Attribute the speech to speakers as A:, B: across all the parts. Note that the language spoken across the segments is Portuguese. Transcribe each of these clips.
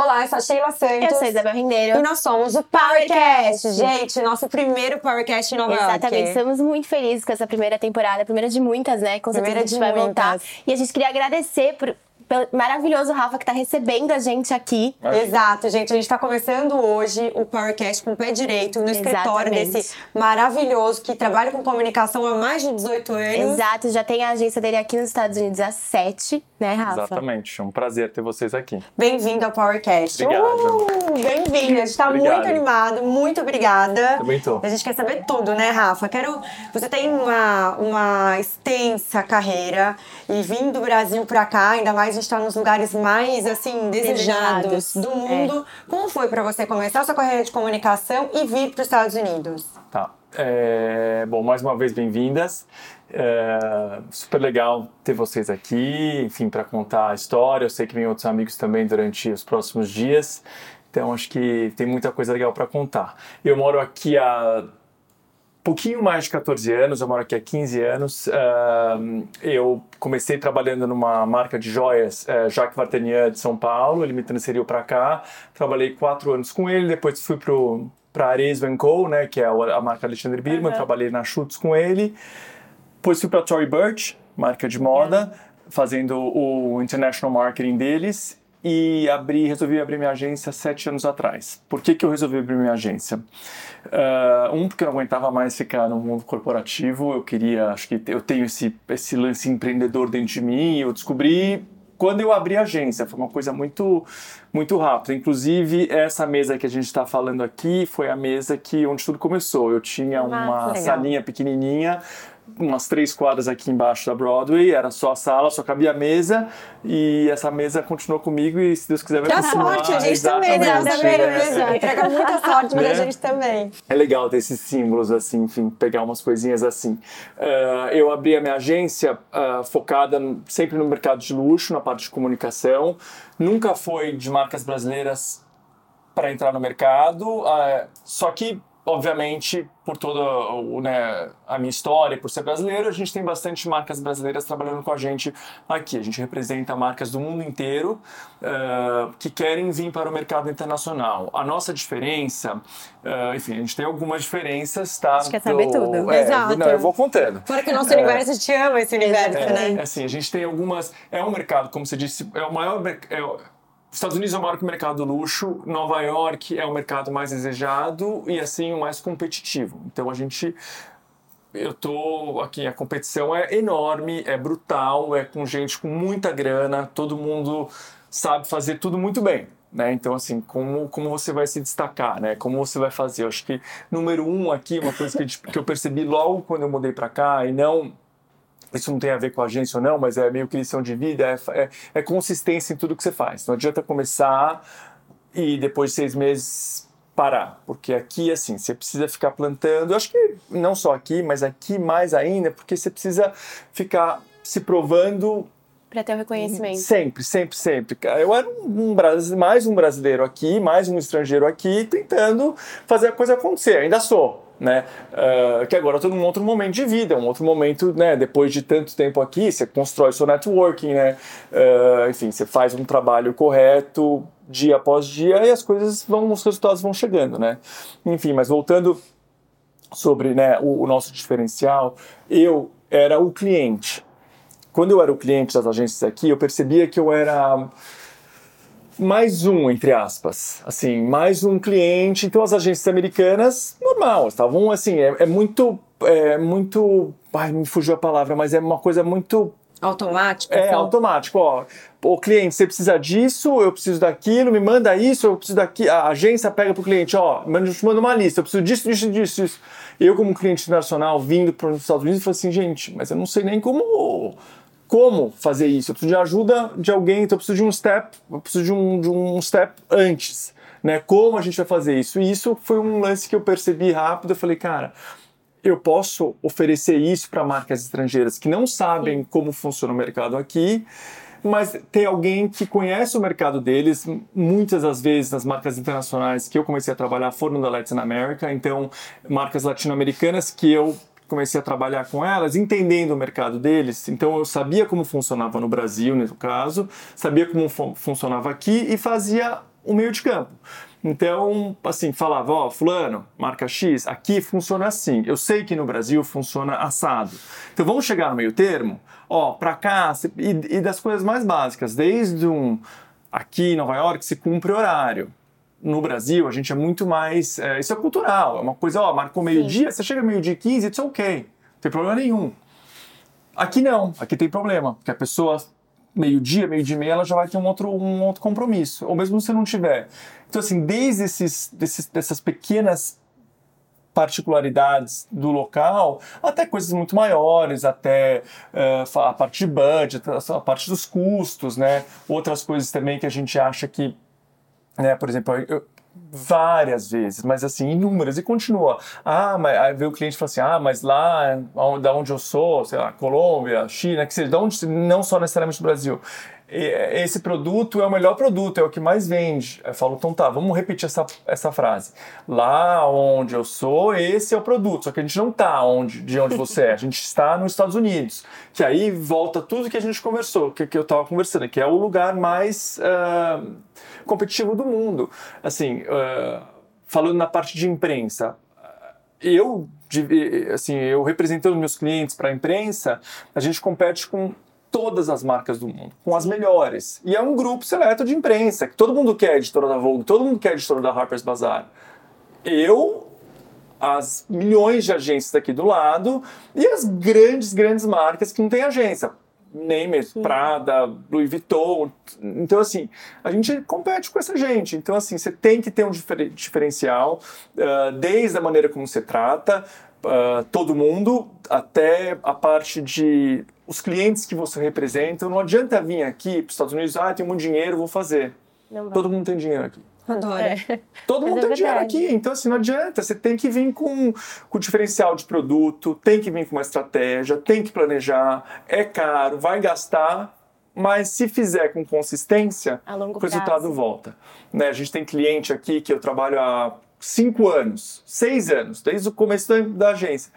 A: Olá, eu sou a Sheila Santos.
B: Eu sou a Isabel Rendeiro.
A: E nós somos o Powercast. Gente, nosso primeiro Powercast em Nova York.
B: Exatamente, estamos muito felizes com essa primeira temporada, primeira de muitas, né? Com certeza
A: Primeira
B: a gente
A: de
B: vai
A: muitas.
B: voltar. E a gente queria agradecer por, maravilhoso Rafa que tá recebendo a gente aqui.
A: Exato, gente. A gente está começando hoje o Powercast com o pé direito no escritório
B: Exatamente.
A: desse maravilhoso que trabalha com comunicação há mais de 18 anos.
B: Exato, já tem a agência dele aqui nos Estados Unidos há sete, né, Rafa?
C: Exatamente, é um prazer ter vocês aqui.
A: Bem-vindo ao Powercast.
C: Obrigado.
A: Uh, Bem-vindo. A gente está
C: Obrigado.
A: muito animado. Muito obrigada.
C: Também tô.
A: A gente quer saber tudo, né, Rafa? Quero. Você tem uma, uma extensa carreira e vindo do Brasil pra cá, ainda mais gente tá nos lugares mais assim desejados,
B: Desejados.
A: do mundo. Como foi pra você começar a sua carreira de comunicação e vir para os Estados Unidos?
C: Tá. É, bom, mais uma vez, bem-vindas. É, super legal ter vocês aqui, enfim, para contar a história. Eu sei que vem outros amigos também durante os próximos dias. Então, acho que tem muita coisa legal para contar. Eu moro aqui há pouquinho mais de 14 anos, eu moro aqui há 15 anos. Ahn, eu comecei trabalhando numa marca de joias, eh, Jacques Vartanian de São Paulo, ele me transferiu para cá. Trabalhei quatro anos com ele, depois fui para a Arezzo Co., né, que é a marca Alexandre Birman, trabalhei na Schutz com ele. Depois fui para Tory Burch, marca de moda, fazendo o international marketing deles e abri, resolvi abrir minha agência sete anos atrás. Por que, que eu resolvi abrir minha agência? Ah, um, porque eu não aguentava mais ficar no mundo corporativo, eu queria, acho que eu tenho esse, esse lance empreendedor dentro de mim, eu descobri quando eu abri a agência, foi uma coisa muito muito rápida. Inclusive, essa mesa que a gente está falando aqui foi a mesa que onde tudo começou. Eu tinha uma
A: legal.
C: salinha pequenininha, umas três quadras aqui embaixo da Broadway, era só a sala, só cabia a mesa, e essa mesa continuou comigo e, se Deus quiser, vai
A: Que
C: continuar.
A: sorte, a gente também, né?
C: Exatamente,
A: Tá vendo
C: né?
A: mesmo? Entrega muita sorte pra
C: Né?
A: gente também.
C: É legal ter esses símbolos assim, enfim, pegar umas coisinhas assim. Ah, eu abri a minha agência ah, focada sempre no mercado de luxo, na parte de comunicação. Nunca foi de marcas brasileiras para entrar no mercado, ah, só que obviamente por toda né, a minha história, por ser brasileiro, a gente tem bastante marcas brasileiras trabalhando com a gente aqui. A gente representa marcas do mundo inteiro ah, que querem vir para o mercado internacional. A nossa diferença, ah, enfim, a gente tem algumas diferenças, tá?
B: Gente quer saber tudo.
C: É,
A: Exato.
C: Não, eu vou contando.
A: Fora que o nosso universo te ama esse universo,
C: É,
A: né?
C: assim, a gente tem algumas. É um mercado, como você disse, é o maior. É, Estados Unidos é o maior mercado do luxo, Nova York é o mercado mais desejado e assim o mais competitivo. Então a gente eu tô aqui, a competição é enorme, é brutal, é com gente com muita grana, todo mundo sabe fazer tudo muito bem. Né? Então, assim, como, como você vai se destacar, né? Como você vai fazer? Eu acho que, número um aqui, uma coisa que, que eu percebi logo quando eu mudei para cá, e não isso não tem a ver com agência ou não, mas é meio que lição de vida, é, é, é consistência em tudo que você faz. Não adianta começar e depois de seis meses parar, porque aqui, assim, você precisa ficar plantando, eu acho que não só aqui, mas aqui mais ainda, porque você precisa ficar se provando
B: Pra ter o reconhecimento.
C: Sempre, sempre, sempre. Eu era um, um mais um brasileiro aqui, mais um estrangeiro aqui, tentando fazer a coisa acontecer. Ainda sou, né? Ah, que agora eu tô num outro momento de vida, um outro momento, né? Depois de tanto tempo aqui, você constrói seu networking, né? Ah, enfim, você faz um trabalho correto dia após dia e as coisas vão, os resultados vão chegando, né? Enfim, mas voltando sobre né, o, o nosso diferencial, eu era o cliente. Quando eu era o cliente das agências aqui, eu percebia que eu era mais um, entre aspas, assim, mais um cliente. Então as agências americanas, normal, estavam assim, é, é muito, é muito, ai, me fugiu a palavra, mas é uma coisa muito
A: Automático.
C: é
A: assim.
C: automático, ó. O cliente, você precisa disso, eu preciso daquilo, me manda isso, eu preciso daquilo. A agência pega pro cliente, ó, manda, te manda uma lista, eu preciso disso, disso, disso, disso. Eu, como cliente internacional, vindo para os Estados Unidos, falei assim, gente, mas eu não sei nem como como fazer isso. Eu preciso de ajuda de alguém, então eu preciso de um step, eu preciso de um, de um step antes. Né? Como a gente vai fazer isso? E isso foi um lance que eu percebi rápido. Eu falei, cara, eu posso oferecer isso para marcas estrangeiras que não sabem como funciona o mercado aqui, mas tem alguém que conhece o mercado deles. Muitas das vezes, as marcas internacionais que eu comecei a trabalhar foram da Latin America, então, marcas latino-americanas que eu comecei a trabalhar com elas, entendendo o mercado deles. Então eu sabia como funcionava no Brasil, no caso, sabia como fu- funcionava aqui e fazia o meio de campo. Então, assim, falava, ó, fulano, marca X, aqui funciona assim. Eu sei que no Brasil funciona assado. Então vamos chegar no meio termo, ó, pra cá, e, e das coisas mais básicas, desde um aqui em Nova York se cumpre horário. No Brasil, a gente é muito mais. É, isso é cultural, é uma coisa, ó, marcou meio-dia, você chega meio-dia 15, it's ok, não tem problema nenhum. Aqui não, aqui tem problema, porque a pessoa meio-dia, meio-dia e meia, ela já vai ter um outro, um outro compromisso. Ou mesmo se não tiver. Então, assim, desde esses, desses, dessas pequenas particularidades do local, até coisas muito maiores, até uh, a parte de budget, a parte dos custos, né? Outras coisas também que a gente acha que, né? Por exemplo, eu, várias vezes, mas assim, inúmeras, e continua. Ah, mas aí vem o cliente e fala assim: ah, mas lá, da onde eu sou, sei lá, Colômbia, China, que seja, onde, não só necessariamente do Brasil esse produto é o melhor produto, é o que mais vende. Eu falo, então tá, vamos repetir essa, essa frase. Lá onde eu sou, esse é o produto, só que a gente não está onde, de onde você é, a gente está nos Estados Unidos. Que aí volta tudo que a gente conversou, que, que eu estava conversando, que é o lugar mais uh, competitivo do mundo. Assim, uh, falando na parte de imprensa, eu, assim, eu representando meus clientes para a imprensa, a gente compete com todas as marcas do mundo, com as melhores. E é um grupo seleto de imprensa, que todo mundo quer editora da Vogue, todo mundo quer editora da Harper's Bazaar. Eu, as milhões de agências aqui do lado e as grandes, grandes marcas que não têm agência. Neymar, Prada, Louis Vuitton. Então, assim, a gente compete com essa gente. Então, assim, você tem que ter um diferencial, uh, desde a maneira como você trata, uh, todo mundo, até a parte de os clientes que você representa. Não adianta vir aqui para os Estados Unidos, ah, tenho muito dinheiro, vou fazer. Todo mundo tem dinheiro aqui.
A: Adoro. É.
C: Todo mundo é tem dinheiro aqui, então assim, não adianta. Você tem que vir com, com diferencial de produto, tem que vir com uma estratégia, tem que planejar. É caro, vai gastar, mas se fizer com consistência, o resultado volta. Né? A gente tem cliente aqui que eu trabalho há cinco anos, seis anos, desde o começo da, da agência.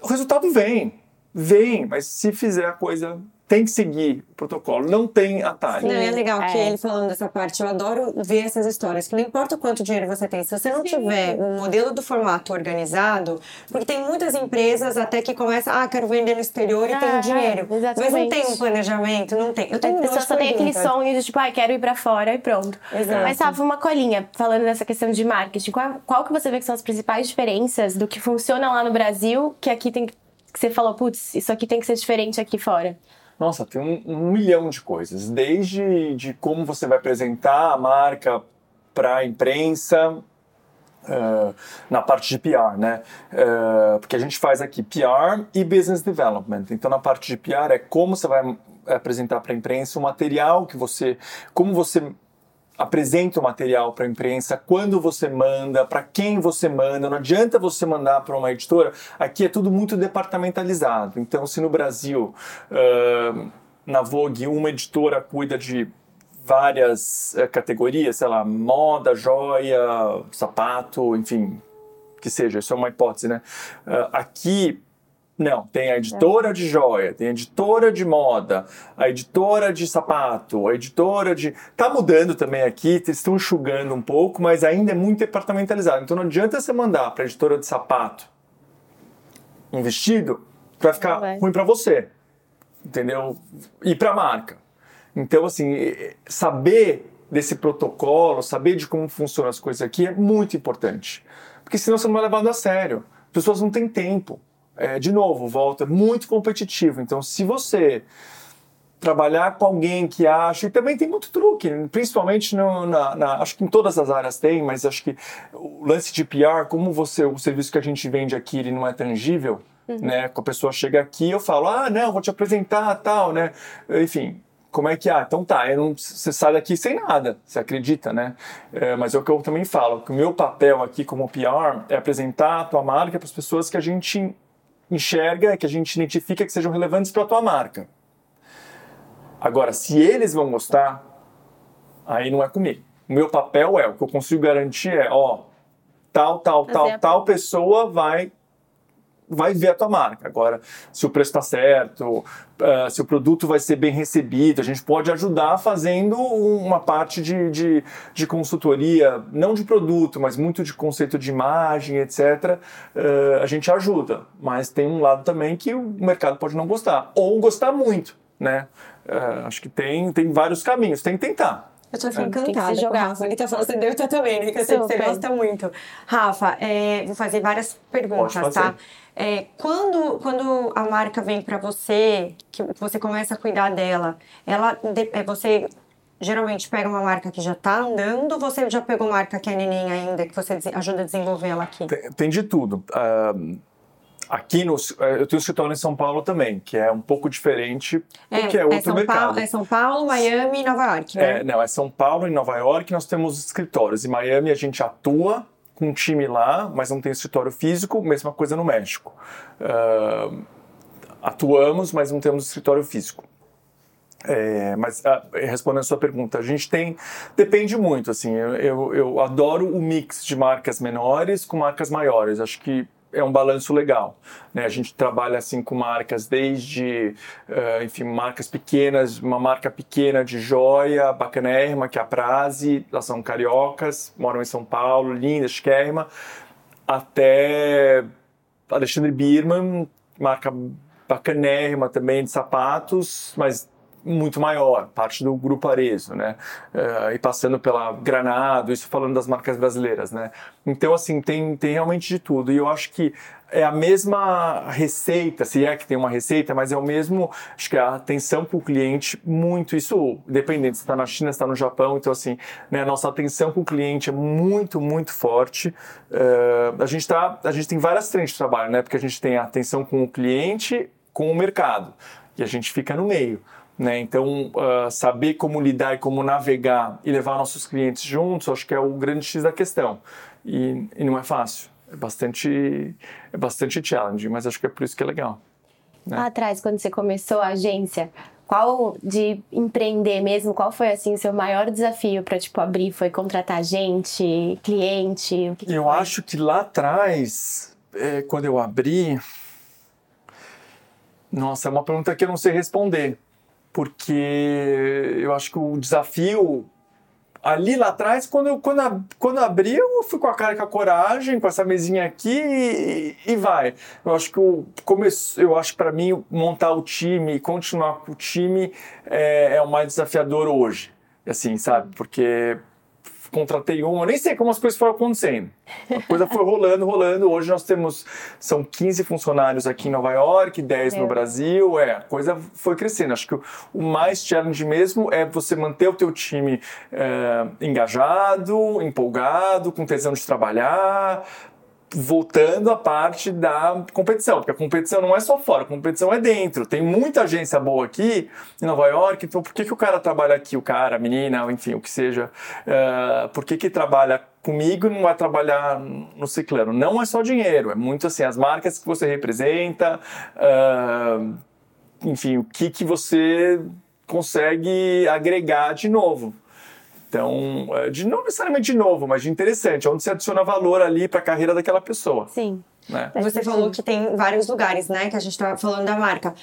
C: O resultado vem, vem, mas se fizer a coisa tem que seguir o protocolo, não tem atalho.
A: Não, é legal que é. ele falando dessa parte, eu adoro ver essas histórias, que não importa o quanto dinheiro você tem, se você não Sim. tiver um modelo do formato organizado, porque tem muitas empresas até que começam, ah, quero vender no exterior e ah, tem dinheiro, exatamente. mas não tem um planejamento, não tem. Eu tenho
B: a pessoa só tem aquele sonho de tipo, ah, quero ir para fora e pronto. Exato. Mas tava uma colinha, falando dessa questão de marketing, qual, qual que você vê que são as principais diferenças do que funciona lá no Brasil, que aqui tem que você falou, putz, isso aqui tem que ser diferente aqui fora?
C: Nossa, tem um, um milhão de coisas. Desde de como você vai apresentar a marca para a imprensa, Uh, na parte de PR, né? Uh, porque a gente faz aqui PR e Business Development. Então, na parte de PR é como você vai apresentar para a imprensa o material que você, como você apresenta o material para a imprensa, quando você manda, para quem você manda. Não adianta você mandar para uma editora. Aqui é tudo muito departamentalizado. Então, se no Brasil, uh, na Vogue, uma editora cuida de várias uh, categorias, sei lá, moda, joia, sapato, enfim, que seja, isso é uma hipótese, né? Uh, aqui não, tem a editora de joia, tem a editora de moda, a editora de sapato, a editora de. Tá mudando também aqui, estão enxugando um pouco, mas ainda é muito departamentalizado. Então não adianta você mandar para a editora de sapato um vestido que vai ficar vai. ruim para você, entendeu? E para a marca. Então, assim, saber desse protocolo, saber de como funcionam as coisas aqui é muito importante. Porque senão você não vai levando a sério. As pessoas não têm tempo é, de novo, volta muito competitivo. Então, se você trabalhar com alguém que acha, e também tem muito truque, principalmente no, na, na, acho que em todas as áreas tem, mas acho que o lance de PR, como você, o serviço que a gente vende aqui, ele não é tangível, uhum. né? Com a pessoa chega aqui, eu falo, ah, não, vou te apresentar, tal, né? Enfim, como é que ah, então tá, não, você sai daqui sem nada, você acredita, né? É, mas é o que eu também falo, que o meu papel aqui como PR é apresentar a tua marca para as pessoas que a gente enxerga, que a gente identifica que sejam relevantes para a tua marca. Agora, se eles vão gostar, aí não é comigo. O meu papel é, o que eu consigo garantir é, ó, tal, tal, tal, tal pessoa vai vai ver a tua marca. Agora, se o preço está certo, uh, se o produto vai ser bem recebido, a gente pode ajudar fazendo uma parte de, de, de consultoria, não de produto, mas muito de conceito de imagem, etc. Uh, a gente ajuda, mas tem um lado também que o mercado pode não gostar, ou gostar muito, né? Uh, acho que tem, tem vários caminhos, tem que tentar.
A: Eu tô aqui encantada com o Rafa. Ele tá falando, você deve estar também, né? Que eu sei que você gosta muito. Rafa, é, vou fazer várias perguntas, tá? É, quando, quando a marca vem para você, que você começa a cuidar dela, ela, é, você geralmente pega uma marca que já está andando ou você já pegou marca que é neném ainda, que você ajuda a desenvolver ela aqui?
C: Tem, tem de tudo. Uh, aqui no, é, eu tenho um escritório em São Paulo também, que é um pouco diferente, porque é, é outro
A: é São
C: mercado.
A: Paulo, é São Paulo, Miami e Nova York, né?
C: É, não, é São Paulo e Nova York nós temos escritórios. Em Miami a gente atua com um time lá, mas não tem escritório físico, mesma coisa no México. Uh, atuamos, mas não temos escritório físico. É, mas ah, respondendo a sua pergunta, a gente tem. Depende muito, assim. Eu, eu, eu, adoro o mix de marcas menores com marcas maiores. Acho que é um balanço legal. Né? A gente trabalha assim com marcas desde, uh, enfim, marcas pequenas, uma marca pequena de joia, bacanérrima, que é a Praze, elas são cariocas, moram em São Paulo, linda, chiquérrima, até Alexandre Birman, marca bacanérrima também de sapatos, mas muito maior, parte do grupo Arezo, né? Uh, e passando pela Granado, isso falando das marcas brasileiras, né? Então, assim, tem, tem realmente de tudo. E eu acho que é a mesma receita, se é que tem uma receita, mas é o mesmo, acho que é a atenção com o cliente, muito isso, dependente se está na China, se está no Japão, então assim, né, a nossa atenção com o cliente é muito, muito forte. Uh, a, gente tá, a gente tem várias frentes de trabalho, né, porque a gente tem a atenção com o cliente, com o mercado, e a gente fica no meio. Né? Então, uh, saber como lidar e como navegar e levar nossos clientes juntos, acho que é o grande X da questão. E, e não é fácil. É bastante, é bastante challenge, mas acho que é por isso que é legal.
B: Né? Lá atrás, quando você começou a agência, qual de empreender mesmo, qual foi assim o seu maior desafio para tipo abrir? Foi contratar gente, cliente?
C: Que que eu foi? acho que lá atrás, é, quando eu abri, nossa, é uma pergunta que eu não sei responder porque eu acho que o desafio ali lá atrás, quando eu, quando, quando abri, eu fui com a cara com a coragem, com essa mesinha aqui e, e vai. Eu acho que o começo, eu acho para mim montar o time e continuar com o time é, é o mais desafiador hoje, assim, sabe? Porque contratei um, eu nem sei como as coisas foram acontecendo. A coisa foi rolando, rolando. Hoje nós temos, são 15 funcionários aqui em Nova York, 10 no Brasil, é, a coisa foi crescendo. Acho que o, o, mais challenge mesmo é você manter o teu time é, engajado, empolgado, com tesão de trabalhar, voltando à parte da competição, porque a competição não é só fora, a competição é dentro. Tem muita agência boa aqui em Nova York, então por que, que o cara trabalha aqui, o cara, a menina, enfim, o que seja, uh, por que, que trabalha comigo e não vai trabalhar no Ciclano? Não é só dinheiro, é muito assim, as marcas que você representa, uh, enfim, o que, que você consegue agregar de novo. Então, é, de, não necessariamente de novo, mas de interessante, onde você adiciona valor ali para a carreira daquela pessoa.
B: Sim.
A: Né? Você falou que tem vários lugares, né? Que a gente está falando da marca.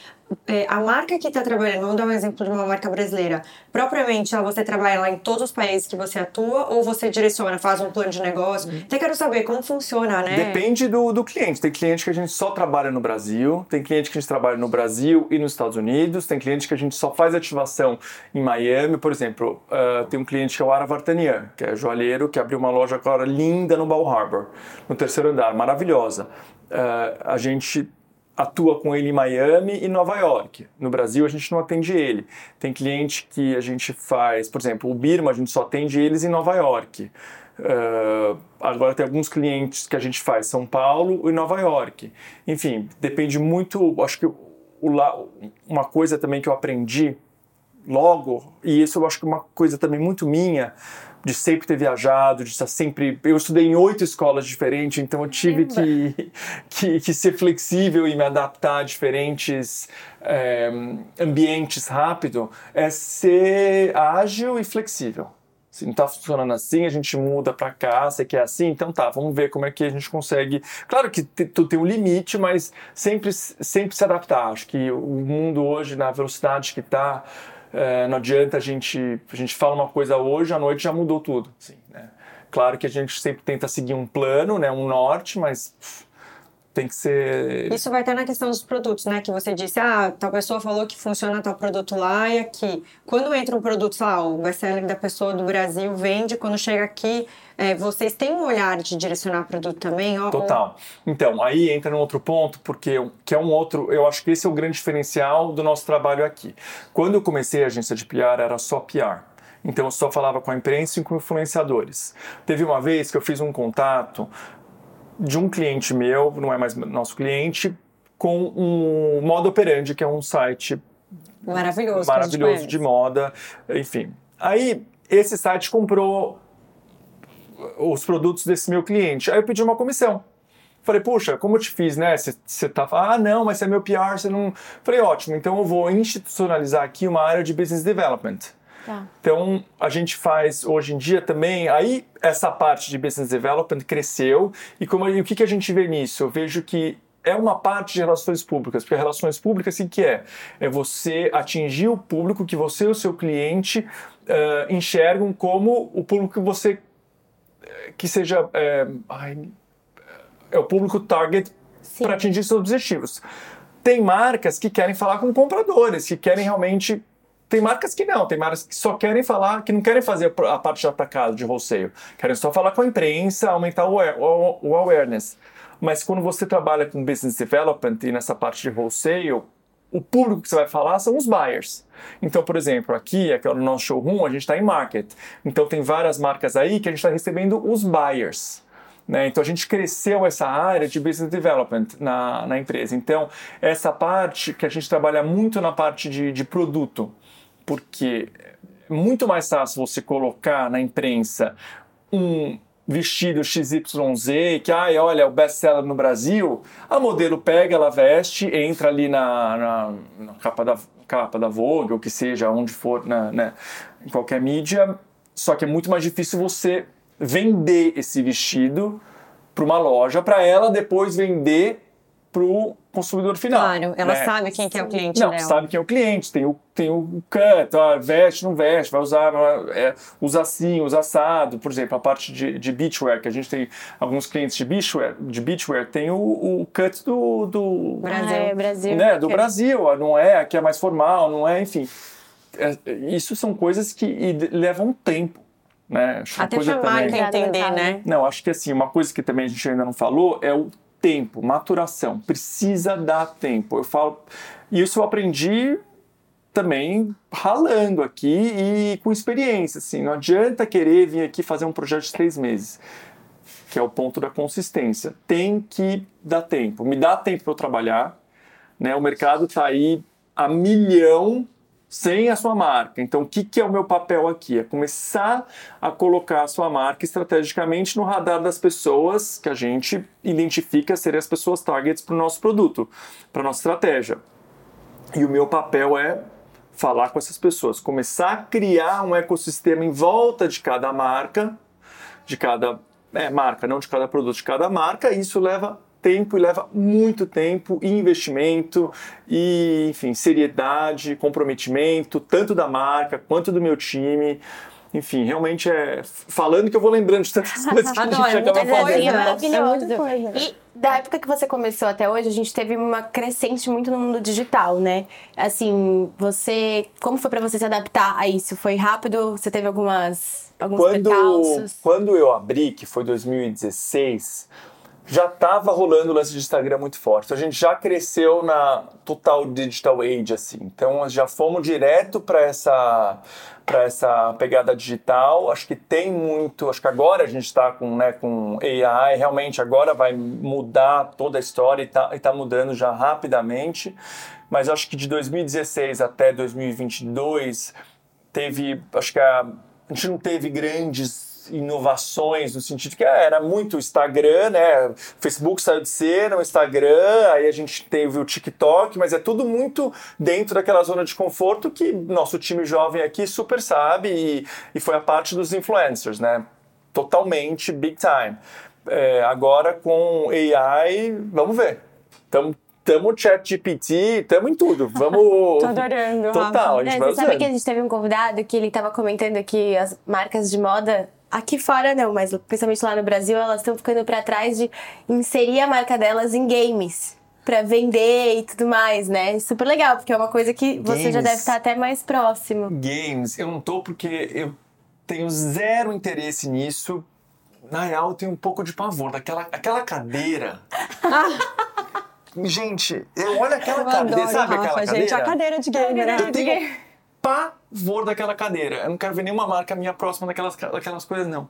A: É, a marca que está trabalhando, vamos dar um exemplo de uma marca brasileira. Propriamente, você trabalha lá em todos os países que você atua ou você direciona, faz um plano de negócio? Uhum. Até quero saber como funciona, né?
C: Depende do, do cliente. Tem cliente que a gente só trabalha no Brasil, tem cliente que a gente trabalha no Brasil e nos Estados Unidos, tem cliente que a gente só faz ativação em Miami. Por exemplo, uh, tem um cliente que é o Ara Vartanian, que é joalheiro, que abriu uma loja agora linda no Bal Harbor, no terceiro andar, maravilhosa. Uh, a gente atua com ele em Miami e Nova York. No Brasil, a gente não atende ele. Tem cliente que a gente faz, por exemplo, o Birma, a gente só atende eles em Nova York. Uh, agora tem alguns clientes que a gente faz São Paulo e Nova York. Enfim, depende muito. Acho que o, uma coisa também que eu aprendi logo, e isso eu acho que é uma coisa também muito minha, de sempre ter viajado, de estar sempre. Eu estudei em oito escolas diferentes, então eu tive que, que, que, ser flexível e me adaptar a diferentes é, ambientes rápido. É ser ágil e flexível Se não está funcionando assim, a gente muda para cá, você quer assim, então tá, vamos ver como é que a gente consegue. Claro que tu tem um limite, mas sempre, sempre se adaptar. Acho que o mundo hoje, na velocidade que está, é, não adianta a gente. A gente fala uma coisa hoje, à noite já mudou tudo. Assim, né? Claro que a gente sempre tenta seguir um plano, né, um norte, mas tem que ser.
A: Isso vai estar na questão dos produtos, né? Que você disse, ah, tal pessoa falou que funciona tal produto lá e aqui. Quando entra um produto, sei lá, o best-seller da pessoa do Brasil vende, quando chega aqui, é, vocês têm um olhar de direcionar produto também?
C: Total. Então, aí entra num outro ponto, porque que é um outro. Eu acho que esse é o grande diferencial do nosso trabalho aqui. Quando eu comecei a agência de PR, era só PR. Então eu só falava com a imprensa e com influenciadores. Teve uma vez que eu fiz um contato de um cliente meu, não é mais nosso cliente, com um modo operandi, que é um site
A: maravilhoso,
C: maravilhoso de moda, enfim. Aí esse site comprou os produtos desse meu cliente. Aí eu pedi uma comissão. Falei, puxa, como eu te fiz, né? Você tá ah, não, mas você é meu PR, você não. Falei, ótimo, então eu vou institucionalizar aqui uma área de business development. Tá. Então, a gente faz hoje em dia também, aí essa parte de business development cresceu, e, como, e o que, que a gente vê nisso? Eu vejo que é uma parte de relações públicas, porque relações públicas, o que é? É você atingir o público que você e o seu cliente uh, enxergam como o público que você, que seja, é, é o público target para atingir seus objetivos. Tem marcas que querem falar com compradores, que querem realmente tem marcas que não, tem marcas que só querem falar, que não querem fazer a parte de atacado, de wholesale. Querem só falar com a imprensa, aumentar o, o, o awareness. Mas quando você trabalha com business development e nessa parte de wholesale, o público que você vai falar são os buyers. Então, por exemplo, aqui, aqui no nosso showroom, a gente está em market. Então, tem várias marcas aí que a gente está recebendo os buyers. Né? Então, a gente cresceu essa área de business development na, na empresa. Então, essa parte que a gente trabalha muito na parte de, de produto porque é muito mais fácil você colocar na imprensa um vestido XYZ, que, ai, olha, é o best-seller no Brasil, a modelo pega, ela veste, entra ali na, na, na capa, da, capa da Vogue, ou que seja, onde for, na, né, em qualquer mídia, só que é muito mais difícil você vender esse vestido para uma loja, para ela depois vender para o consumidor final.
A: Claro, ela né? sabe quem que é o cliente
C: não,
A: dela.
C: sabe quem é o cliente, tem o, tem o cut, ó, veste, não veste, vai usar, é, usa assim, usa assado. Por exemplo, a parte de, de beachwear, que a gente tem alguns clientes de beachwear, de beachwear tem o, o cut do, do
A: Brasil, ah, é,
B: Brasil.
C: Né, do Brasil, não é a que é mais formal, não é, enfim. É, isso são coisas que levam tempo. Né?
A: Até chamar também... entender, né?
C: Não, acho que assim, uma coisa que também a gente ainda não falou é o tempo, maturação, precisa dar tempo. Eu falo, isso eu aprendi também ralando aqui e com experiência, assim, não adianta querer vir aqui fazer um projeto de três meses, que é o ponto da consistência. Tem que dar tempo, me dá tempo para eu trabalhar, né? O mercado está aí a milhão sem a sua marca. Então, o que, que é o meu papel aqui? É começar a colocar a sua marca estrategicamente no radar das pessoas que a gente identifica serem as pessoas targets para o nosso produto, para a nossa estratégia. E o meu papel é falar com essas pessoas, começar a criar um ecossistema em volta de cada marca, de cada é, marca, não de cada produto, de cada marca, e isso leva tempo e leva muito tempo e investimento e, enfim, seriedade, comprometimento, tanto da marca quanto do meu time. Enfim, realmente é. Falando que eu vou lembrando de tantas coisas que Adoro, a gente acaba fazendo.
B: É maravilhoso. É e da época que você começou até hoje, a gente teve uma crescente muito no mundo digital, né? Assim, você. Como foi para você se adaptar a isso? Foi rápido? Você teve algumas. Alguns
C: quando, quando eu abri, que foi 2016 já estava rolando o lance de Instagram muito forte. A gente já cresceu na total digital age, assim. Então, já fomos direto para essa para essa pegada digital. Acho que tem muito. Acho que agora a gente está com, né, com AI, realmente agora vai mudar toda a história e está tá mudando já rapidamente. Mas acho que de 2016 até 2022 teve. Acho que a, a gente não teve grandes inovações no sentido que ah, era muito Instagram, né? Facebook saiu de cena, o Instagram, aí a gente teve o TikTok, mas é tudo muito dentro daquela zona de conforto que nosso time jovem aqui super sabe e, e foi a parte dos influencers, né? Totalmente big time. É, agora com AI, vamos ver. Estamos Tamo chat GPT, tamo em tudo. Vamos.
A: Tô adorando.
C: Total, a gente vai
B: Você sabe que a gente teve um convidado que ele tava comentando que as marcas de moda. Aqui fora não, mas principalmente lá no Brasil, elas estão ficando para trás de inserir a marca delas em games para vender e tudo mais, né? Super legal, porque é uma coisa que você
C: Games.
B: já deve estar até mais próximo.
C: Games, eu não tô porque eu tenho zero interesse nisso. Na real, eu tenho um pouco de pavor daquela aquela cadeira. Gente, eu olho aquela
A: Eu
C: cadeira,
A: adoro,
C: sabe
A: Rafa,
C: aquela
A: gente,
C: cadeira?
A: a cadeira de gamer, né?
C: Eu tenho pavor daquela cadeira. Eu não quero ver nenhuma marca minha próxima daquelas, daquelas coisas, não.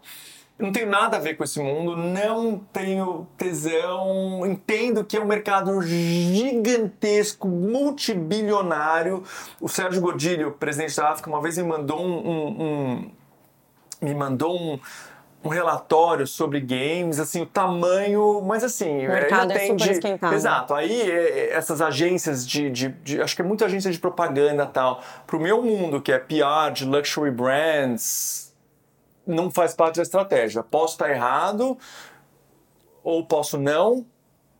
C: Eu não tenho nada a ver com esse mundo, não tenho tesão, entendo que é um mercado gigantesco, multibilionário. O Sérgio Godilho, presidente da África, uma vez me mandou um, um- um- me mandou um, um relatório sobre games, assim, o tamanho, mas assim,
A: O mercado
C: ele
A: é super esquentado.
C: Exato. Aí é, essas agências de, de, de- acho que é muita agência de propaganda e tal. Pro meu mundo, que é PR, de luxury brands, não faz parte da estratégia. Posso estar errado ou posso não,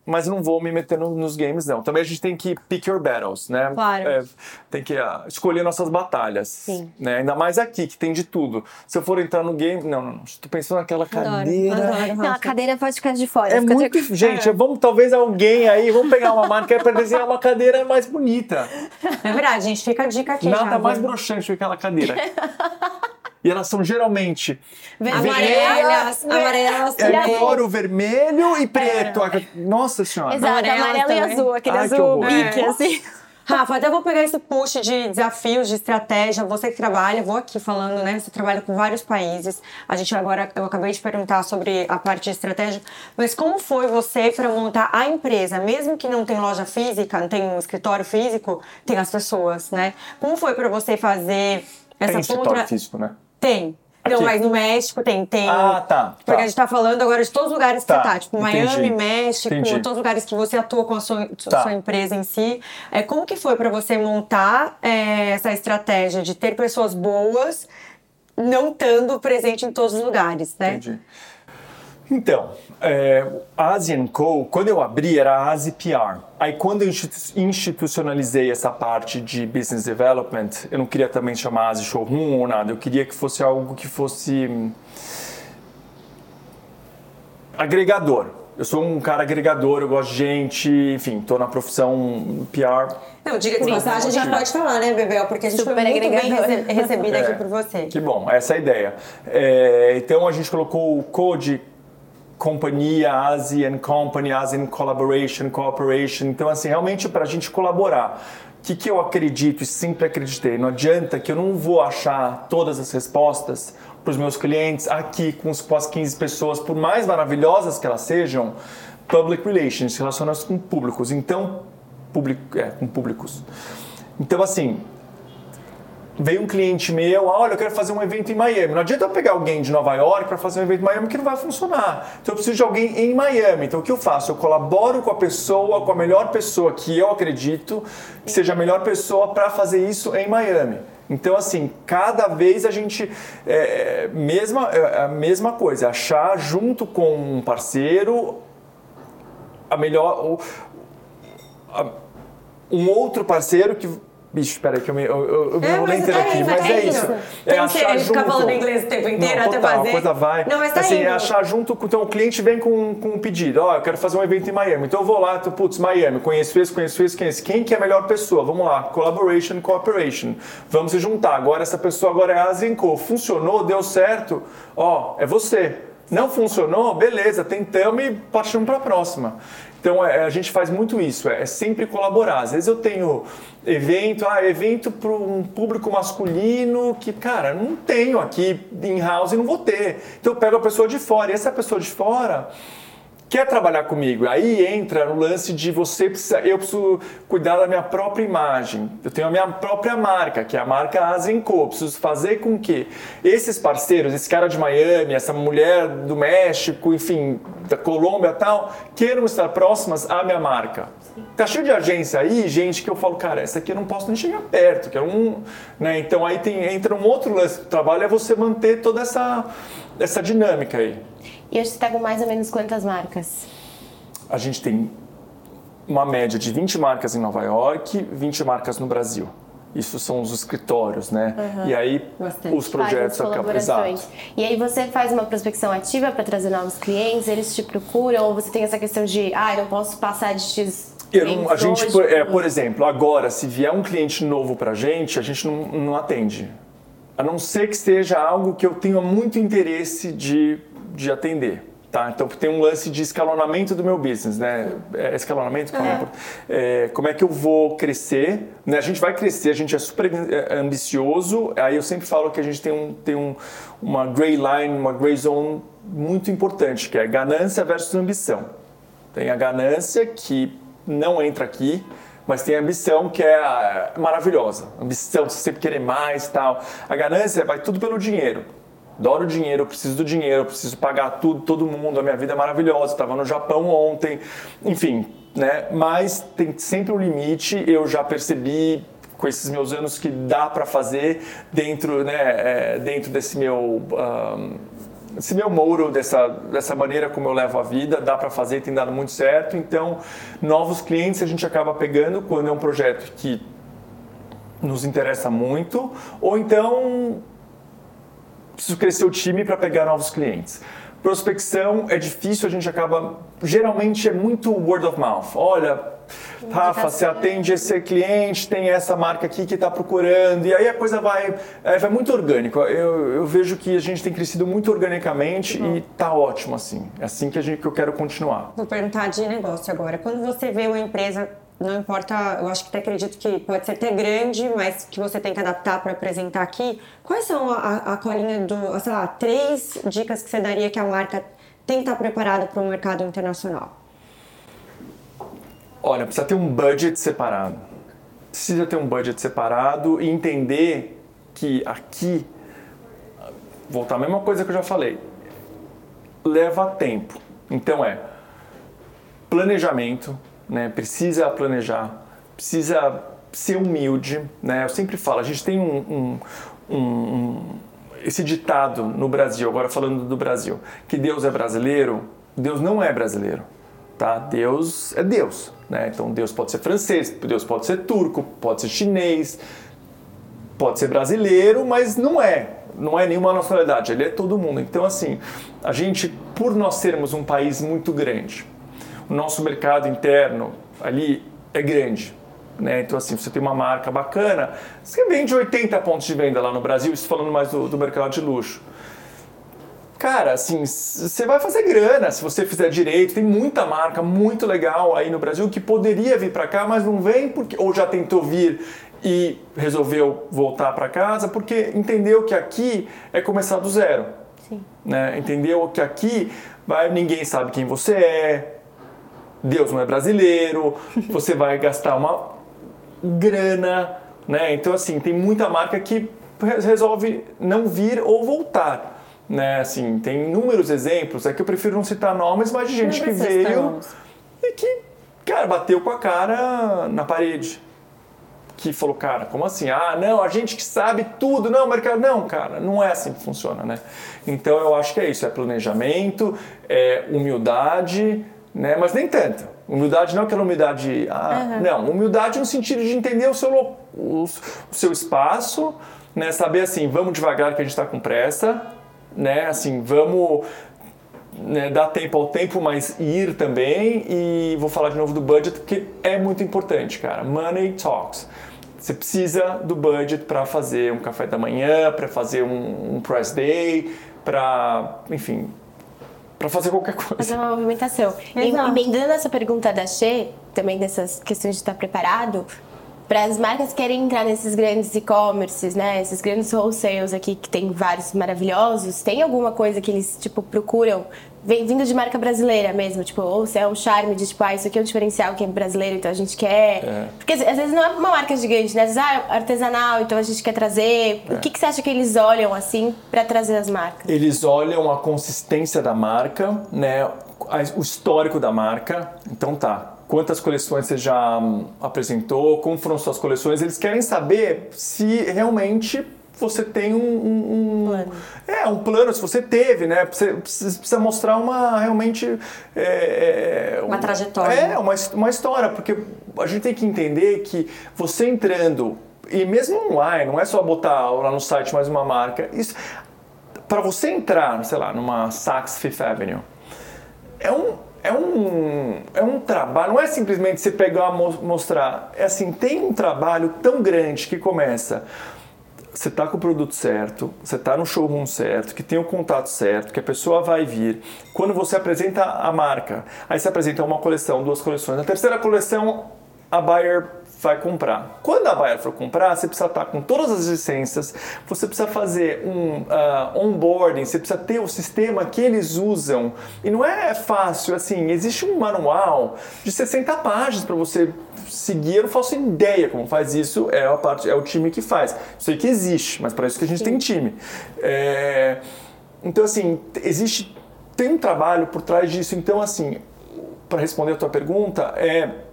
C: mas não vou me meter no- nos games não. Também a gente tem que pick your battles, né?
A: Claro.
C: É, tem que ah, escolher nossas batalhas.
B: Sim.
C: Né? Ainda mais aqui, que tem de tudo. Se eu for entrar no game, não, não, não. Estou pensando naquela
A: Adoro,
C: cadeira.
A: adoro,
B: Não, a cadeira pode ficar de fora.
C: É
B: fica
C: muito.
B: tranquilo.
C: Gente, vamos talvez alguém aí, vamos pegar uma marca para desenhar uma cadeira mais bonita.
A: É verdade, gente, fica a dica aqui
C: Nada
A: já.
C: mais
A: viu?
C: broxante que aquela cadeira. e elas são geralmente
A: Amarelas, amarelas
C: é
A: também.
C: cor, o vermelho e preto. Nossa senhora.
B: Exato,
A: Amarela
B: amarelo e azul, aquele
C: Ai,
B: azul bique,
A: É.
B: assim.
A: Rafa, até vou pegar esse push de desafios, de estratégia. Você que trabalha, vou aqui falando, né? Você trabalha com vários países. A gente agora, eu acabei de perguntar sobre a parte de estratégia, mas como foi você para montar a empresa? Mesmo que não tem loja física, não tem um escritório físico, tem as pessoas, né? Como foi para você fazer essa
C: Tem escritório
A: contra...
C: físico, né?
A: Tem. Não,
C: Aqui.
A: mas no México tem, tem.
C: Ah, tá,
A: Porque
C: tá.
A: a gente tá falando agora de todos os lugares que
C: Tá,
A: você tá, tipo
C: entendi.
A: Miami, México,
C: Entendi.
A: todos os lugares que você atua com a sua,
C: Tá.
A: sua empresa em si. É, como que foi para você montar é, essa estratégia de ter pessoas boas, não estando presente em todos os lugares, né?
C: Entendi. Então, é, a Asian Co, quando eu abri, era a Asi PR. Aí, quando eu institu- institucionalizei essa parte de business development, eu não queria também chamar Asi Showroom ou nada, eu queria que fosse algo que fosse hum, agregador. Eu sou um cara agregador, eu gosto de gente, enfim, estou na profissão PR.
A: Não, diga de passagem, já pode falar, né, Bebel? Porque a gente
B: Super
A: foi muito bem
B: agregador.
A: recebida
C: É,
A: aqui por você.
C: Que bom, essa é a ideia. É, então a gente colocou o code companhia ASEAN Company, ASEAN Collaboration, Cooperation. Então, assim, realmente para a gente colaborar. O que, que eu acredito e sempre acreditei? Não adianta que eu não vou achar todas as respostas para os meus clientes aqui com as 15 pessoas, por mais maravilhosas que elas sejam, public relations, relacionadas com públicos. Então, público, é, com públicos. Então, assim, veio um cliente meu, ah, olha, eu quero fazer um evento em Miami. Não adianta eu pegar alguém de Nova York para fazer um evento em Miami que não vai funcionar. Então eu preciso de alguém em Miami. Então o que eu faço? Eu colaboro com a pessoa, com a melhor pessoa que eu acredito que seja a melhor pessoa para fazer isso em Miami. Então, assim, cada vez a gente. É, mesma, é, a mesma coisa, achar junto com um parceiro a melhor. o- a- um outro parceiro que. Bicho, peraí, que eu me, eu, eu, eu me
A: É, mas
C: inteiro
A: tá
C: aqui,
A: indo,
C: mas
A: tá
C: é
A: indo.
C: isso.
A: Tem
C: É
A: que
C: achar
A: ele ficar falando inglês o tempo inteiro
C: Não,
A: até
C: total,
A: fazer.
C: A coisa vai.
A: Não, mas tá
C: assim,
A: indo.
C: é achar junto com. Então o cliente vem com, com um pedido: Ó, eu quero fazer um evento em Miami. Então eu vou lá, tô, putz, Miami, conheço esse, conheço esse, conheço. Quem que é a melhor pessoa? Vamos lá, collaboration, cooperation. Vamos se juntar. Agora essa pessoa agora é a Azenco. Funcionou, deu certo. Ó, é você. Não funcionou? Beleza, tentamos e partimos para a próxima. Então é, a gente faz muito isso, é, é sempre colaborar. Às vezes eu tenho evento, ah, evento para um público masculino que, cara, não tenho aqui em house e não vou ter. Então eu pego a pessoa de fora. E essa pessoa de fora, quer trabalhar comigo. Aí entra no lance de você precisa, eu preciso cuidar da minha própria imagem. Eu tenho a minha própria marca, que é a marca Azenco. Preciso fazer com que esses parceiros, esse cara de Miami, essa mulher do México, enfim, da Colômbia tal, queiram estar próximas à minha marca. Tá cheio de agência aí, gente, que eu falo, cara, essa aqui eu não posso nem chegar perto, que é um, né? Então aí tem, entra um outro lance do trabalho é você manter toda essa essa dinâmica aí.
B: E hoje você está com mais ou menos quantas marcas?
C: A gente tem uma média de 20 marcas em Nova York, 20 marcas no Brasil. Isso são os escritórios, né? Uhum. E aí Bastante. os projetos acabam. Exato.
B: E aí você faz uma prospecção ativa para trazer novos clientes, eles te procuram, ou você tem essa questão de, ah, eu não posso passar de X
C: não, a gente, por, é, por exemplo, agora, se vier um cliente novo para a gente, a gente não, não atende. A não ser que seja algo que eu tenha muito interesse de de atender. Tá? Então tem um lance de escalonamento do meu business, né? É escalonamento, é. É, como é que eu vou crescer? Né? A gente vai crescer, a gente é super é, ambicioso. Aí eu sempre falo que a gente tem, um, tem um, uma gray line, uma gray zone muito importante, que é ganância versus ambição. Tem a ganância que não entra aqui, mas tem a ambição que é maravilhosa. Ambição, você sempre querer mais tal. A ganância vai tudo pelo dinheiro adoro dinheiro, eu preciso do dinheiro, eu preciso pagar tudo, todo mundo, a minha vida é maravilhosa, estava no Japão ontem, enfim, né? Mas tem sempre um limite, eu já percebi com esses meus anos que dá para fazer dentro, né, é, dentro desse meu um, meu mouro dessa, dessa maneira como eu levo a vida, dá para fazer, tem dado muito certo. Então, novos clientes a gente acaba pegando quando é um projeto que nos interessa muito, ou então preciso crescer o time para pegar novos clientes. Prospecção é difícil, a gente acaba. Geralmente é muito word of mouth. Olha, Rafa, você atende esse cliente, tem essa marca aqui que está procurando, e aí a coisa vai, é, vai muito orgânico. Eu, eu vejo que a gente tem crescido muito organicamente uhum. e tá ótimo assim. É assim que, a gente, que eu quero continuar.
A: Vou perguntar de negócio agora. Quando você vê uma empresa não importa, eu acho que até acredito que pode ser até grande, mas que você tem que adaptar para apresentar aqui. Quais são a, a colinha do, sei lá, três dicas que você daria que a marca tem que estar preparada para o mercado internacional?
C: Olha, precisa ter um budget separado. Precisa ter um budget separado e entender que aqui, voltar a mesma coisa que eu já falei, leva tempo. Então é planejamento, né? Precisa planejar, precisa ser humilde, né? Eu sempre falo, a gente tem um, um, um, esse ditado no Brasil, agora falando do Brasil, que Deus é brasileiro. Deus não é brasileiro, tá? Deus é Deus, né? Então Deus pode ser francês, Deus pode ser turco, pode ser chinês, pode ser brasileiro, mas não é. Não é nenhuma nacionalidade, ele é todo mundo. Então, assim, a gente, por nós sermos um país muito grande, o nosso mercado interno ali é grande. Né? Então, assim, você tem uma marca bacana, você vende 80 pontos de venda lá no Brasil, isso falando mais do, do mercado de luxo. Cara, assim, você vai fazer grana se você fizer direito. Tem muita marca muito legal aí no Brasil que poderia vir para cá, mas não vem porque ou já tentou vir e resolveu voltar para casa porque entendeu que aqui é começar do zero. Sim. Né? Entendeu que aqui vai, ninguém sabe quem você é, Deus não é brasileiro, você vai gastar uma grana, né? Então assim, tem muita marca que resolve não vir ou voltar. Né, assim, tem inúmeros exemplos, é que eu prefiro não citar nomes, mas de gente que veio e que, cara, bateu com a cara na parede. Que falou, cara, como assim? Ah, não, a gente que sabe tudo, não, mercado. Não, cara, não é assim que funciona, né? Então eu acho que é isso: é planejamento, é humildade, né? Mas nem tanto. Humildade não é aquela humildade. Ah, uhum. Não, humildade no sentido de entender o seu, o, o seu espaço, né? Saber assim, vamos devagar que a gente está com pressa, né? Assim, vamos né, dar tempo ao tempo, mas ir também. E vou falar de novo do budget, porque é muito importante, cara. Money talks. Você precisa do budget para fazer um café da manhã, para fazer um, um press day, para, enfim, para fazer qualquer coisa.
B: Fazer uma movimentação. Exato. Emendando essa pergunta da Xê, também dessas questões de estar preparado, para as marcas que querem entrar nesses grandes e-commerces, né, esses grandes wholesales aqui que tem vários maravilhosos, tem alguma coisa que eles tipo procuram vindo de marca brasileira mesmo, tipo, ou se é um charme de tipo, ah, isso aqui é um diferencial que é brasileiro, então a gente quer. É. Porque às vezes não é uma marca gigante, né? Às vezes, ah, é artesanal, então a gente quer trazer. É. O que, que você acha que eles olham assim para trazer as marcas?
C: Eles olham a consistência da marca, né? O histórico da marca. Então tá, quantas coleções você já hum, apresentou, como foram suas coleções. Eles querem saber se realmente você tem um, um, um plano. é um plano se você teve né você precisa mostrar uma realmente
A: é, é uma trajetória
C: é uma, uma história porque a gente tem que entender que você entrando e mesmo online não é só botar lá no site mais uma marca isso para você entrar sei lá numa Saks Fifth Avenue é um é um, é um trabalho, não é simplesmente você pegar e mostrar. É assim, tem um trabalho tão grande que começa. Você está com o produto certo, você está no showroom certo, que tem o contato certo, que a pessoa vai vir. Quando você apresenta a marca, aí você apresenta uma coleção, duas coleções. Na terceira coleção, a buyer vai comprar. Quando a buyer for comprar, você precisa estar com todas as licenças, você precisa fazer um uh, onboarding, você precisa ter o sistema que eles usam. E não é fácil, assim, existe um manual de 60 páginas para você seguir, eu não faço ideia como faz isso, é a parte, é o time que faz. Sei que existe, mas para isso que a gente Sim. tem time. É, então, assim, existe, tem um trabalho por trás disso. Então, assim, para responder a tua pergunta, é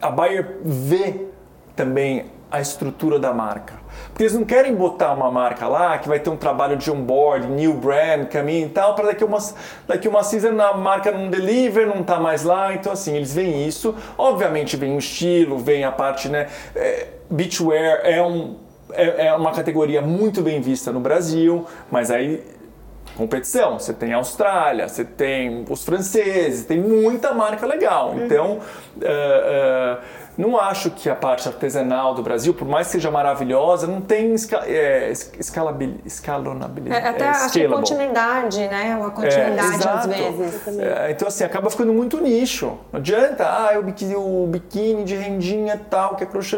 C: a Bayer vê também a estrutura da marca. Porque eles não querem botar uma marca lá que vai ter um trabalho de onboard, new brand, caminho e tal, para daqui uma, daqui uma season a marca não deliver, não tá mais lá. Então, assim, eles veem isso. Obviamente, vem o estilo, vem a parte, né? É, beachwear é, um, é, é uma categoria muito bem vista no Brasil, mas aí competição. Você tem a Austrália, você tem os franceses, tem muita marca legal. Uhum. Então, uh, uh, não acho que a parte artesanal do Brasil, por mais que seja maravilhosa, não tem esca é, escalonabilidade.
A: É, até é, acho que continuidade, né? Uma continuidade é, às vezes.
C: É, então, assim, acaba ficando muito nicho. Não adianta, ah, o biquíni, o biquíni de rendinha tal, que é crochê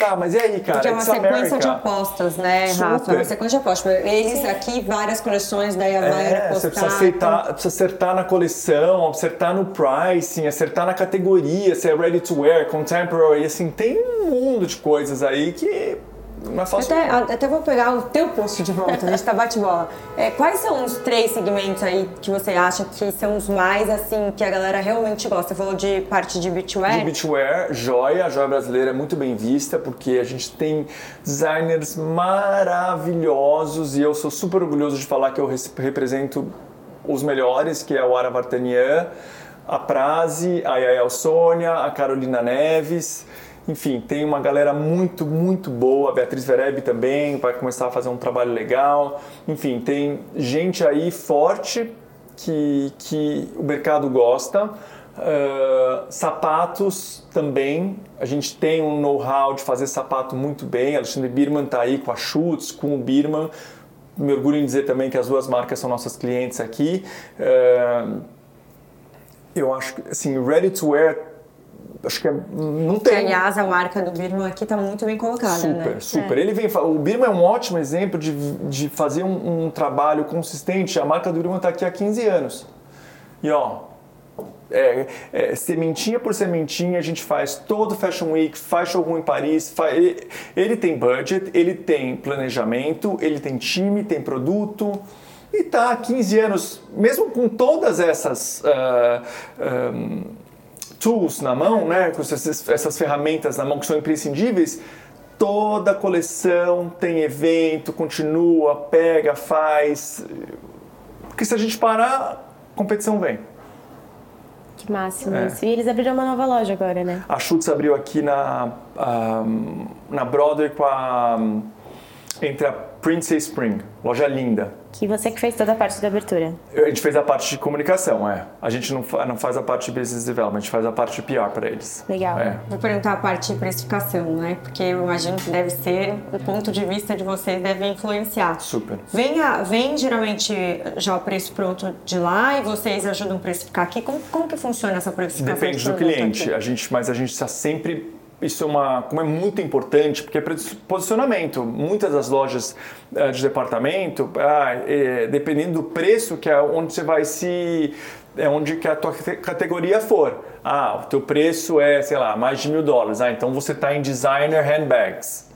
C: Tá, mas e aí, cara?
A: Porque é uma sequência America. de apostas, né, Super. Rafa? É uma sequência de apostas. Eles aqui, várias coleções, daí a vai
C: é, Você precisa, aceitar, então... precisa acertar na coleção, acertar no pricing, acertar na categoria, se é ready to wear, contemporary, assim, tem um mundo de coisas aí que não é fácil.
A: Até, até vou pegar o teu post de volta, a gente tá bate-bola. É, quais são os três segmentos aí que você acha que são os mais, assim, que a galera realmente gosta? Você falou de parte de beachwear?
C: De beachwear, joia. A joia brasileira é muito bem vista, porque a gente tem designers maravilhosos e eu sou super orgulhoso de falar que eu represento os melhores, que é o Ara Vartanian, a Praze, a Yael Sônia, a Carolina Neves enfim, tem uma galera muito, muito boa. A Beatriz Vereb também vai começar a fazer um trabalho legal. Enfim, tem gente aí forte que, que o mercado gosta. Uh, sapatos também, a gente tem um know-how de fazer sapato muito bem. Alexandre Birman está aí com a Schutz, com o Birman. Me orgulho em dizer também que as duas marcas são nossas clientes aqui. Uh, eu acho que, assim, ready to wear acho que é, não tem.
A: Aliás, a marca do Birman aqui está muito bem colocada.
C: Super,
A: né?
C: super. É. Ele vem, o Birman é um ótimo exemplo de, de fazer um, um trabalho consistente. A marca do Birman está aqui há 15 anos. E ó, é, é, sementinha por sementinha, a gente faz todo Fashion Week, faz showroom em Paris. Faz, ele, ele, tem budget, ele tem planejamento, ele tem time, tem produto. E tá há 15 anos, mesmo com todas essas. Uh, um, tools na mão, né, com essas, essas ferramentas na mão que são imprescindíveis, toda coleção tem evento, continua, pega, faz. Porque se a gente parar, competição vem.
B: Que máximo é. isso. E eles abriram uma nova loja agora, né?
C: A Schutz abriu aqui na, um, na Broadway com a, entre a Princess Spring, loja linda.
B: Que você que fez toda a parte da abertura.
C: A gente fez a parte de comunicação, é. A gente não, não faz a parte de business development, a gente faz a parte de PR para eles.
B: Legal.
C: É.
A: Vou perguntar a parte de precificação, né? Porque eu imagino que deve ser, o ponto de vista de vocês deve influenciar.
C: Super.
A: Vem, a, vem geralmente já o preço pronto de lá e vocês ajudam a precificar aqui. Como, como que funciona essa precificação?
C: Depende do cliente. A gente, mas a gente está sempre isso é uma como é muito importante porque é posicionamento. Muitas das lojas uh, de departamento ah, é, dependendo do preço que é onde você vai se é onde que a tua categoria for. Ah o teu preço é sei lá mais de mil dólares. Ah então você está em designer handbags.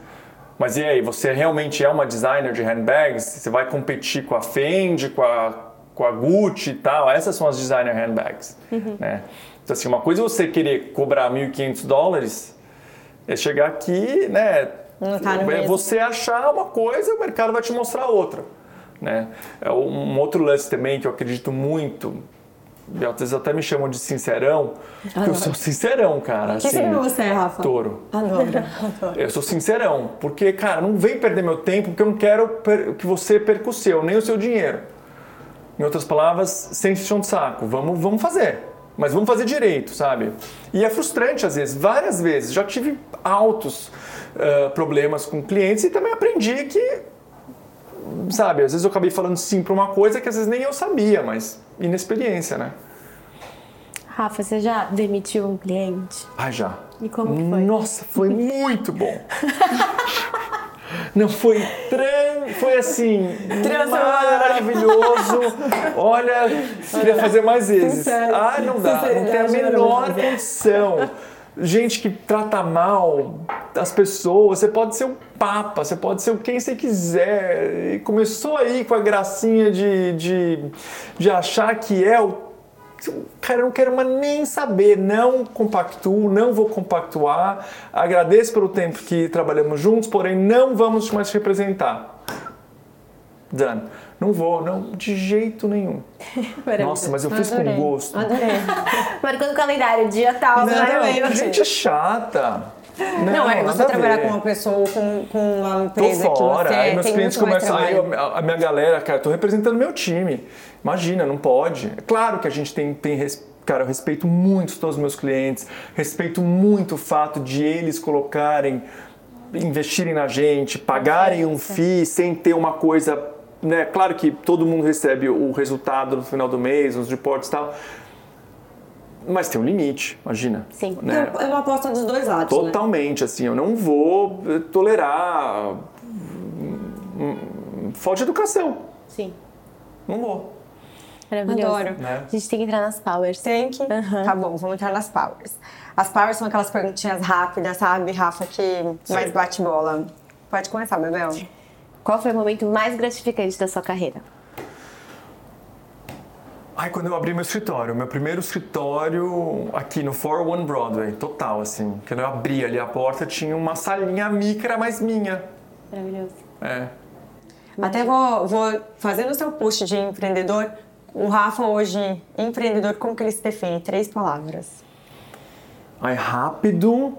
C: Mas e aí você realmente é uma designer de handbags? Você vai competir com a Fendi com a com a Gucci e tal? Essas são as designer handbags uhum. né? Então assim uma coisa é você querer cobrar 1.500 dólares é chegar aqui, né? Tá é você achar uma coisa e o mercado vai te mostrar outra. Né? É um outro lance também que eu acredito muito, e às vezes até me chamam de sincerão, porque eu sou sincerão, cara.
A: Que assim, signo você é, Rafa?
C: Touro.
A: Adoro.
C: Eu sou sincerão, porque, cara, não vem perder meu tempo, porque eu não quero que você perca o seu, nem o seu dinheiro. Em outras palavras, sem chão de saco. Vamos, vamos fazer mas vamos fazer direito, sabe? E é frustrante às vezes, várias vezes. Já tive altos uh, problemas com clientes e também aprendi que, sabe, às vezes eu acabei falando sim para uma coisa que às vezes nem eu sabia, mas inexperiência, né?
B: Rafa, você já demitiu um cliente?
C: Ah, já.
B: E como foi?
C: Nossa, foi muito bom. Não foi tran... foi assim maravilhoso. Olha, queria fazer mais vezes. Ah, não dá, não tem a menor condição. Gente que trata mal as pessoas, você pode ser um papa, você pode ser quem você quiser. E começou aí com a gracinha de, de, de achar que é o cara, eu não quero mais nem saber, não compactuo, não vou compactuar, agradeço pelo tempo que trabalhamos juntos, porém não vamos mais te representar. Done. Não vou, não, de jeito nenhum. Nossa, mas eu fiz Adorei. com gosto.
B: Adorei. Marcando o calendário, dia tal,
C: não, né? Gente é chata.
A: Não, não é você trabalhar com uma pessoa, com, com uma empresa
C: tô fora.
A: que você
C: aí meus clientes começam, aí a, a minha galera, cara, tô representando meu time. Imagina, não pode. É claro que a gente tem, tem cara, eu respeito muito todos os meus clientes, respeito muito o fato de eles colocarem, investirem na gente, pagarem um FII sem ter uma coisa, né? Claro que todo mundo recebe o resultado no final do mês, os reportes e tal, mas tem um limite, imagina.
B: Sim.
A: Né? É uma aposta dos dois lados.
C: Né? Totalmente,
A: né?
C: assim, eu não vou tolerar falta de educação.
B: Sim.
C: Não vou.
B: Maravilhoso. Adoro. Né? A gente tem que entrar nas powers.
A: Tem que? Uhum. Tá bom, vamos entrar nas powers. As powers são aquelas perguntinhas rápidas, sabe, Rafa, que Sim. mais bate bola. Pode começar, Bebel.
B: Qual foi o momento mais gratificante da sua carreira?
C: Ai, quando eu abri meu escritório, meu primeiro escritório aqui no 401 Broadway, total, assim. Quando eu abri ali a porta, tinha uma salinha micra, mas minha.
B: Maravilhoso.
C: É.
A: Até vou, vou fazer no seu post de empreendedor, o Rafa hoje, empreendedor, como que ele se define? Três palavras.
C: Ai, rápido.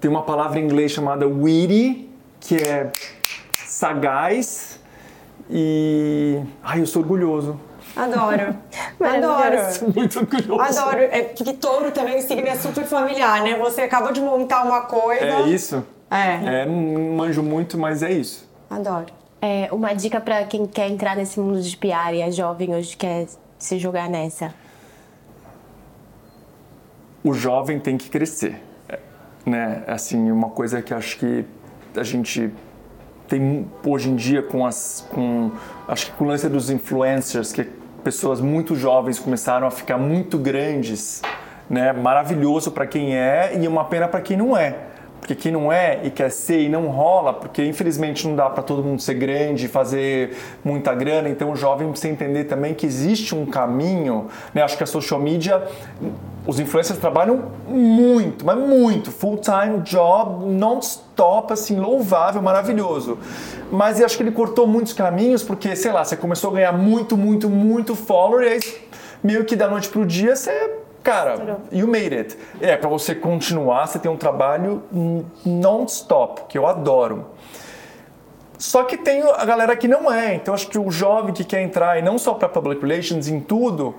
C: Tem uma palavra em inglês chamada witty, que é sagaz. E. Ai, eu sou orgulhoso.
A: Adoro. Adoro.
C: Muito orgulhoso.
A: Adoro. É porque touro também o signo é super familiar, né? Você acabou de montar uma coisa.
C: É isso. É. é não manjo muito, mas é isso.
A: Adoro.
B: É, uma dica para quem quer entrar nesse mundo de PR e é jovem hoje quer se jogar nessa.
C: O jovem tem que crescer, né? Assim, uma coisa que acho que a gente tem hoje em dia com as com acho que com o lance dos influencers que pessoas muito jovens começaram a ficar muito grandes, né? Maravilhoso para quem é e uma pena para quem não é. Porque quem não é e quer ser e não rola, porque infelizmente não dá para todo mundo ser grande fazer muita grana, então o jovem precisa entender também que existe um caminho, né? Acho que a social media, os influencers trabalham muito, mas muito, full time job, non-stop, assim, louvável, maravilhoso. Mas eu acho que ele cortou muitos caminhos, porque, sei lá, você começou a ganhar muito, muito, muito follower, e aí meio que da noite pro dia você Cara, you made it. É, para você continuar, você tem um trabalho non-stop, que eu adoro. Só que tem a galera que não é. Então acho que o jovem que quer entrar, e não só para public relations, em tudo,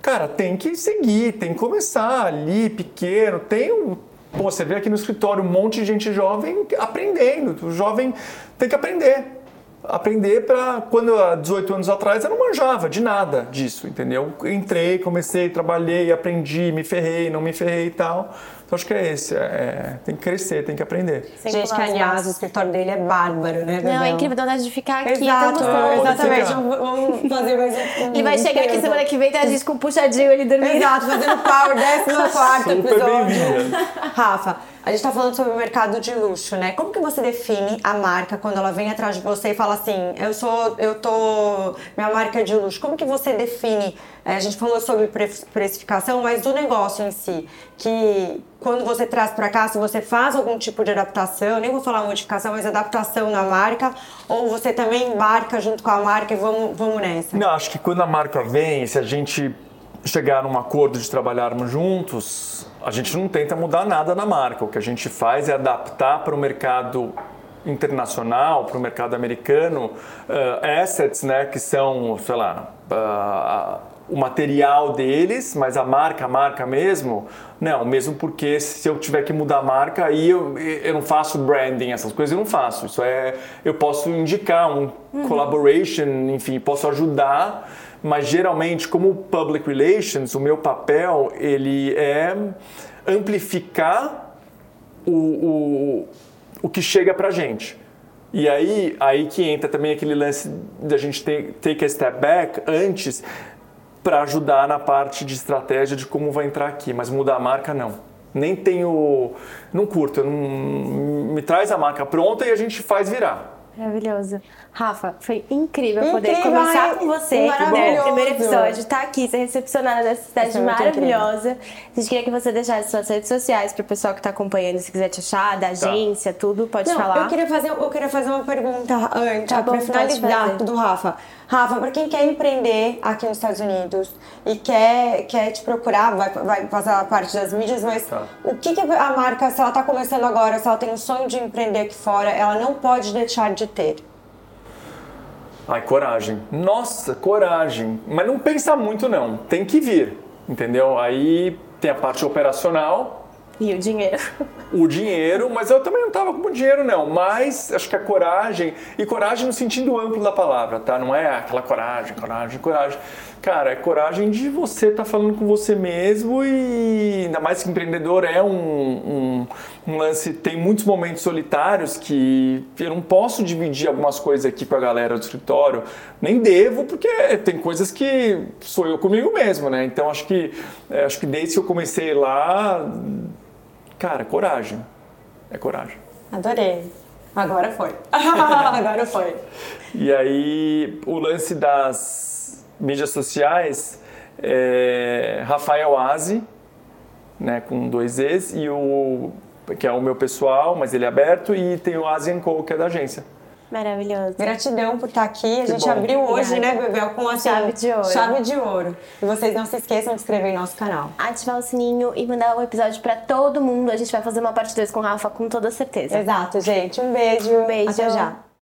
C: cara, tem que seguir, tem que começar ali, pequeno. Tem um. Pô, você vê aqui no escritório um monte de gente jovem aprendendo. O jovem tem que aprender aprender para quando há 18 anos atrás eu não manjava de nada disso, entendeu? Entrei, comecei, trabalhei, aprendi, me ferrei, não me ferrei e tal. Então acho que é esse, é, tem que crescer, tem que aprender.
A: Sem gente, que aliás, o escritório dele é bárbaro, né?
B: Não, é incrível, dá vontade de ficar aqui.
A: Exato, exatamente. Vamos fazer mais um.
B: Ele vai chegar aqui semana que vem, tá a gente com um puxadinho ali dormindo.
A: Exato, fazendo power, 14 episódio. Rafa, a gente está falando sobre o mercado de luxo, né? Como que você define a marca quando ela vem atrás de você e fala assim, eu sou, eu tô, minha marca é de luxo. Como que você define? É, a gente falou sobre precificação, mas do negócio em si, que quando você traz para cá, se você faz algum tipo de adaptação, nem vou falar modificação, mas adaptação na marca, ou você também embarca junto com a marca e vamos, vamos nessa?
C: Não, acho que quando a marca vem, se a gente chegar num acordo de trabalharmos juntos, a gente não tenta mudar nada na marca. O que a gente faz é adaptar para o mercado internacional, para o mercado americano, uh, assets, né, que são, sei lá, uh, o material deles, mas a marca, a marca mesmo, não, mesmo porque se eu tiver que mudar a marca, aí eu, eu não faço branding, essas coisas eu não faço. Isso é, eu posso indicar um uhum. collaboration, enfim, posso ajudar mas geralmente como public relations, o meu papel ele é amplificar o, o, o que chega para gente. E aí, aí que entra também aquele lance da gente ter, take a step back antes para ajudar na parte de estratégia de como vai entrar aqui, mas mudar a marca não. Nem tenho, não curto, não, me traz a marca pronta e a gente faz virar.
B: Maravilhoso. Rafa, foi incrível, incrível poder conversar ai, com você no primeiro episódio, estar tá aqui, ser recepcionada nessa cidade é maravilhosa. A gente queria que você deixasse suas redes sociais para o pessoal que está acompanhando, se quiser te achar, da tá. agência, tá. tudo, pode
A: Não,
B: falar.
A: Eu queria, fazer, eu queria fazer uma pergunta antes, tá para finalizar do Rafa. Rafa, para quem quer empreender aqui nos Estados Unidos e quer, quer te procurar, vai, vai passar a parte das mídias, mas tá. o que, que a marca, se ela está começando agora, se ela tem um sonho de empreender aqui fora, ela não pode deixar de ter?
C: Ai, coragem. Nossa, coragem. Mas não pensa muito não, tem que vir, entendeu? Aí tem a parte operacional,
B: e o dinheiro.
C: O dinheiro, mas eu também não estava com dinheiro, não. Mas acho que a coragem, e coragem no sentido amplo da palavra, tá? Não é aquela coragem, coragem, coragem. Cara, é coragem de você estar tá falando com você mesmo e ainda mais que empreendedor é um, um, um, lance, tem muitos momentos solitários que eu não posso dividir algumas coisas aqui com a galera do escritório, nem devo, porque tem coisas que sou eu comigo mesmo, né? Então acho que, é, acho que desde que eu comecei lá, cara, coragem, é coragem.
A: Adorei. Agora foi. Agora foi.
C: E aí, o lance das mídias sociais, é Rafael Aze, né, com dois Es, e o que é o meu pessoal, mas ele é aberto, e tem o Asian Co, que é da agência.
B: Maravilhoso.
A: Gratidão por estar aqui. A que gente bom. abriu hoje, Obrigada. né, Bebel, com a
B: chave de ouro.
A: Chave de ouro. E vocês não se esqueçam de inscrever em nosso canal.
B: Ativar o sininho e mandar o um episódio para todo mundo. A gente vai fazer uma parte 2 com o Rafa com toda certeza.
A: Exato, gente. Um beijo.
B: Um beijo.
A: Até já.